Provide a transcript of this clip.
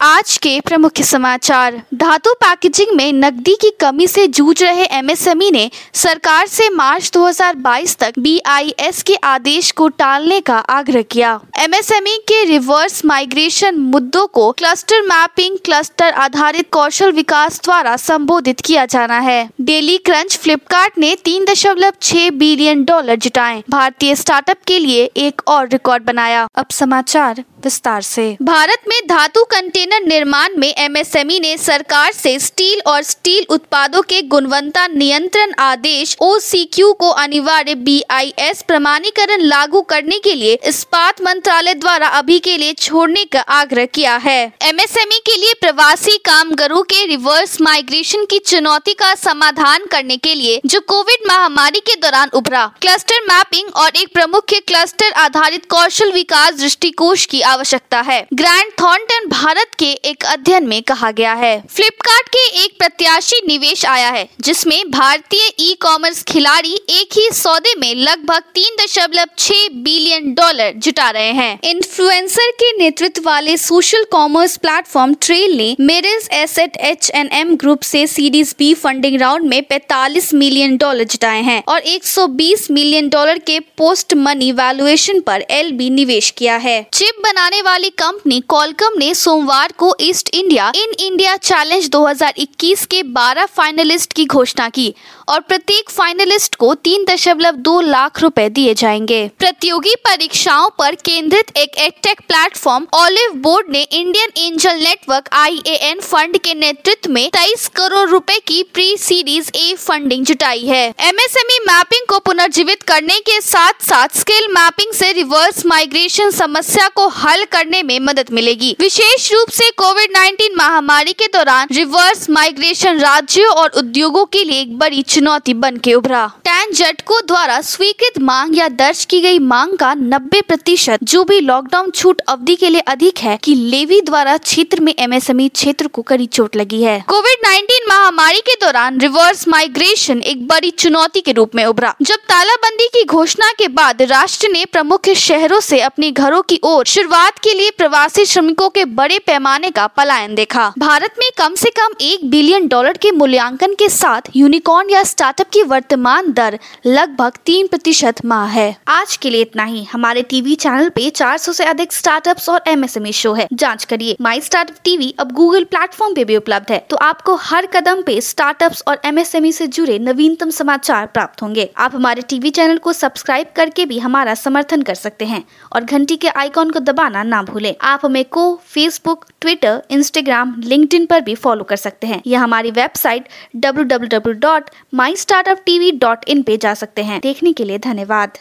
आज के प्रमुख समाचार। धातु पैकेजिंग में नकदी की कमी से जूझ रहे एमएसएमई ने सरकार से मार्च 2022 तक बीआईएस के आदेश को टालने का आग्रह किया। एमएसएमई के रिवर्स माइग्रेशन मुद्दों को क्लस्टर मैपिंग क्लस्टर आधारित कौशल विकास द्वारा संबोधित किया जाना है। डेली क्रंच फ्लिपकार्ट ने तीन दशमलव छह बिलियन डॉलर जुटाए। भारतीय स्टार्टअप के लिए एक और रिकॉर्ड बनाया। अब समाचार। विस्तार से। भारत में धातु कंटेनर निर्माण में एमएसएमई ने सरकार से स्टील और स्टील उत्पादों के गुणवत्ता नियंत्रण आदेश ओसीक्यू को अनिवार्य बीआईएस प्रमाणीकरण लागू करने के लिए इस्पात मंत्रालय द्वारा अभी के लिए छोड़ने का आग्रह किया है। एमएसएमई के लिए प्रवासी कामगारों के रिवर्स माइग्रेशन की चुनौती का समाधान करने के लिए जो कोविड महामारी के दौरान उभरा। क्लस्टर मैपिंग और एक प्रमुख क्लस्टर आधारित कौशल विकास दृष्टिकोष की आवश्यकता है। ग्रैंड थॉन्टन भारत के एक अध्ययन में कहा गया है। फ्लिपकार्ट के एक प्रत्याशी निवेश आया है, जिसमें भारतीय ई कॉमर्स खिलाड़ी एक ही सौदे में लगभग तीन दशमलव छह बिलियन डॉलर जुटा रहे हैं। इन्फ्लुएंसर के नेतृत्व वाले सोशल कॉमर्स प्लेटफॉर्म ट्रेल ने मेरिस asset H N M group से सीरीज़ बी फंडिंग राउंड में 45 मिलियन डॉलर जुटाए हैं और 120 मिलियन डॉलर के पोस्ट मनी वैल्यूएशन पर एल निवेश किया है। चिप बना बनाने वाली कंपनी कॉलकम ने सोमवार को east India in India challenge 2021 के 12 फाइनलिस्ट की घोषणा की। और प्रत्येक फाइनलिस्ट को तीन दशमलव दो लाख रुपए दिए जाएँगे। प्रतियोगी परीक्षाओं पर केंद्रित एक एडटेक प्लेटफॉर्म ऑलिव बोर्ड ने Indian angel network IAN fund के नेतृत्व में तेईस करोड़ रुपए की प्री सीरीज़ ए फंडिंग जुटाई है। एमएसएमई मैपिंग को पुनर्जीवित करने के साथ साथ स्किल मैपिंग से रिवर्स माइग्रेशन समस्या को हल करने में मदद मिलेगी। विशेष रूप से कोविड 19 महामारी के दौरान रिवर्स माइग्रेशन राज्यों और उद्योगों के लिए एक बड़ी चुनौती बन के उभरा। टैन जटको द्वारा स्वीकृत मांग या दर्ज की गई मांग का 90 प्रतिशत जो भी लॉकडाउन छूट अवधि के लिए अधिक है कि लेवी द्वारा क्षेत्र में एमएसएमई क्षेत्र को कड़ी चोट लगी है। कोविड 19 महामारी के दौरान रिवर्स माइग्रेशन एक बड़ी चुनौती के रूप में उभरा। जब तालाबंदी की घोषणा के बाद राष्ट्र ने प्रमुख शहरों से अपने घरों की ओर शुरुआत के लिए प्रवासी श्रमिकों के बड़े पैमाने का पलायन देखा। भारत में कम से कम एक बिलियन डॉलर के मूल्यांकन के साथ यूनिकॉर्न या स्टार्टअप की वर्तमान दर लगभग तीन प्रतिशत माह है। आज के लिए इतना ही। हमारे टीवी चैनल पे 400 से अधिक स्टार्टअप्स और एमएसएमई शो है। जाँच करिए। माई स्टार्टअप टीवी अब गूगल प्लेटफॉर्म पे भी उपलब्ध है। तो आपको हर कदम पे स्टार्टअप्स और एमएसएमई से जुड़े नवीनतम समाचार प्राप्त होंगे। आप हमारे टीवी चैनल को सब्सक्राइब करके भी हमारा समर्थन कर सकते हैं और घंटी के आइकॉन को दबाना ना भूलें। आप हमें को फेसबुक ट्विटर इंस्टाग्राम लिंक्डइन पर भी फॉलो कर सकते हैं। यह हमारी website W my startup TV dot in पे जा सकते हैं। देखने के लिए धन्यवाद।